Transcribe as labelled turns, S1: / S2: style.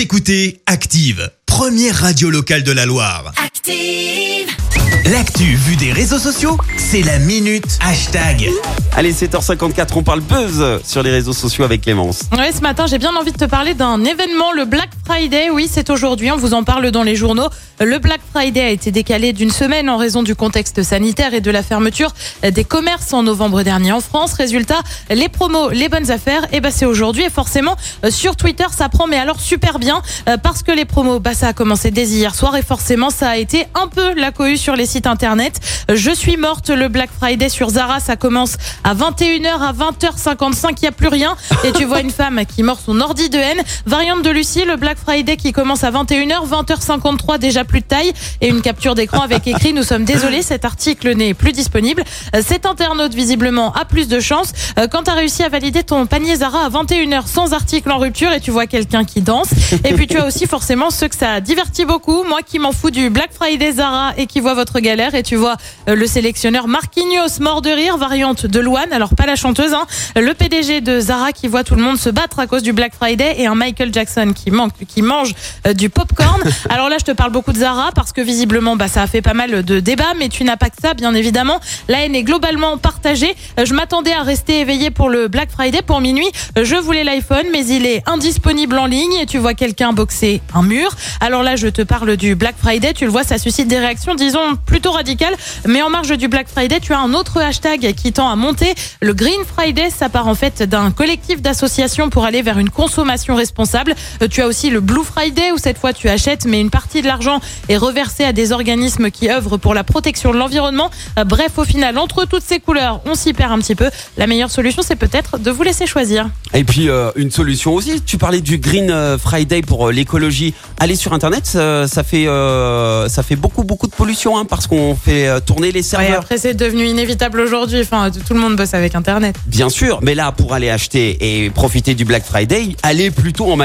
S1: Vous écoutez Active, première radio locale de la Loire.
S2: Active.
S1: L'actu vue des réseaux sociaux, c'est la minute hashtag.
S3: Allez, 7h54, on parle buzz sur les réseaux sociaux avec Clémence.
S4: Ouais, ce matin, j'ai bien envie de te parler d'un événement, le Black Friday. Oui, c'est aujourd'hui, on vous en parle dans les journaux. Le Black Friday a été décalé d'une semaine en raison du contexte sanitaire et de la fermeture des commerces en novembre dernier en France. Résultat, les promos, les bonnes affaires, et ben c'est aujourd'hui et forcément euh, sur Twitter ça prend mais alors super bien euh, parce que les promos, bah ça a commencé dès hier soir et forcément ça a été un peu la cohue sur les sites internet. Euh, Je suis morte, le Black Friday sur Zara, ça commence à 21h à 20h55, il y a plus rien et tu vois une femme qui mord son ordi de haine. Variante de Lucie, le Black Friday qui commence à 21h, 20h53 déjà plus de taille et une capture d'écran avec écrit nous sommes désolés, cet article n'est plus disponible. Euh, Cet internaute visiblement a plus de chance Euh, quand tu as réussi à valider ton panier Zara à 21h sans article en rupture et tu vois quelqu'un qui danse. Et puis tu as aussi forcément ceux que ça a diverti beaucoup, moi qui m'en fous du Black Friday Zara et qui voit votre galère et tu vois euh, le sélectionneur Marquinhos mort de rire, variante de Louane, alors pas la chanteuse, hein, le PDG de Zara qui voit tout le monde se battre à cause du Black Friday et un Michael Jackson qui, manque, qui mange du popcorn. Alors là, je te parle beaucoup de Zara parce que visiblement, bah, ça a fait pas mal de débats, mais tu n'as pas que ça, bien évidemment. La haine est globalement partagée. Euh, Je m'attendais à rester éveillé pour le Black Friday pour minuit. Euh, Je voulais l'iPhone, mais il est indisponible en ligne et tu vois quelqu'un boxer un mur. Alors là, je te parle du Black Friday. Tu le vois, ça suscite des réactions, disons, plutôt radicales. Mais en marge du Black Friday, tu as un autre hashtag qui tend à monter. Le Green Friday, ça part en fait d'un collectif d'associations pour aller vers une consommation responsable. Euh, Tu as aussi le Blue Friday où cette fois tu achètes, mais une partie de l'argent est reversée à des organismes qui œuvrent pour la protection de l'environnement. Euh, Bref, au final, entre toutes ces couleurs, on s'y perd un petit peu. La meilleure solution, c'est peut-être de vous laisser choisir.
S3: Et puis euh, une solution aussi, tu parlais du Green euh, Friday pour l'écologie. Allez sur internet, ça, ça fait euh, ça fait beaucoup beaucoup de pollution hein, parce qu'on fait tourner les
S4: Ouais,
S3: serveurs.
S4: après, c'est devenu inévitable aujourd'hui. Enfin, tout le monde bosse avec Internet.
S3: Bien sûr, mais là pour aller acheter et profiter du Black Friday, allez plutôt en ma-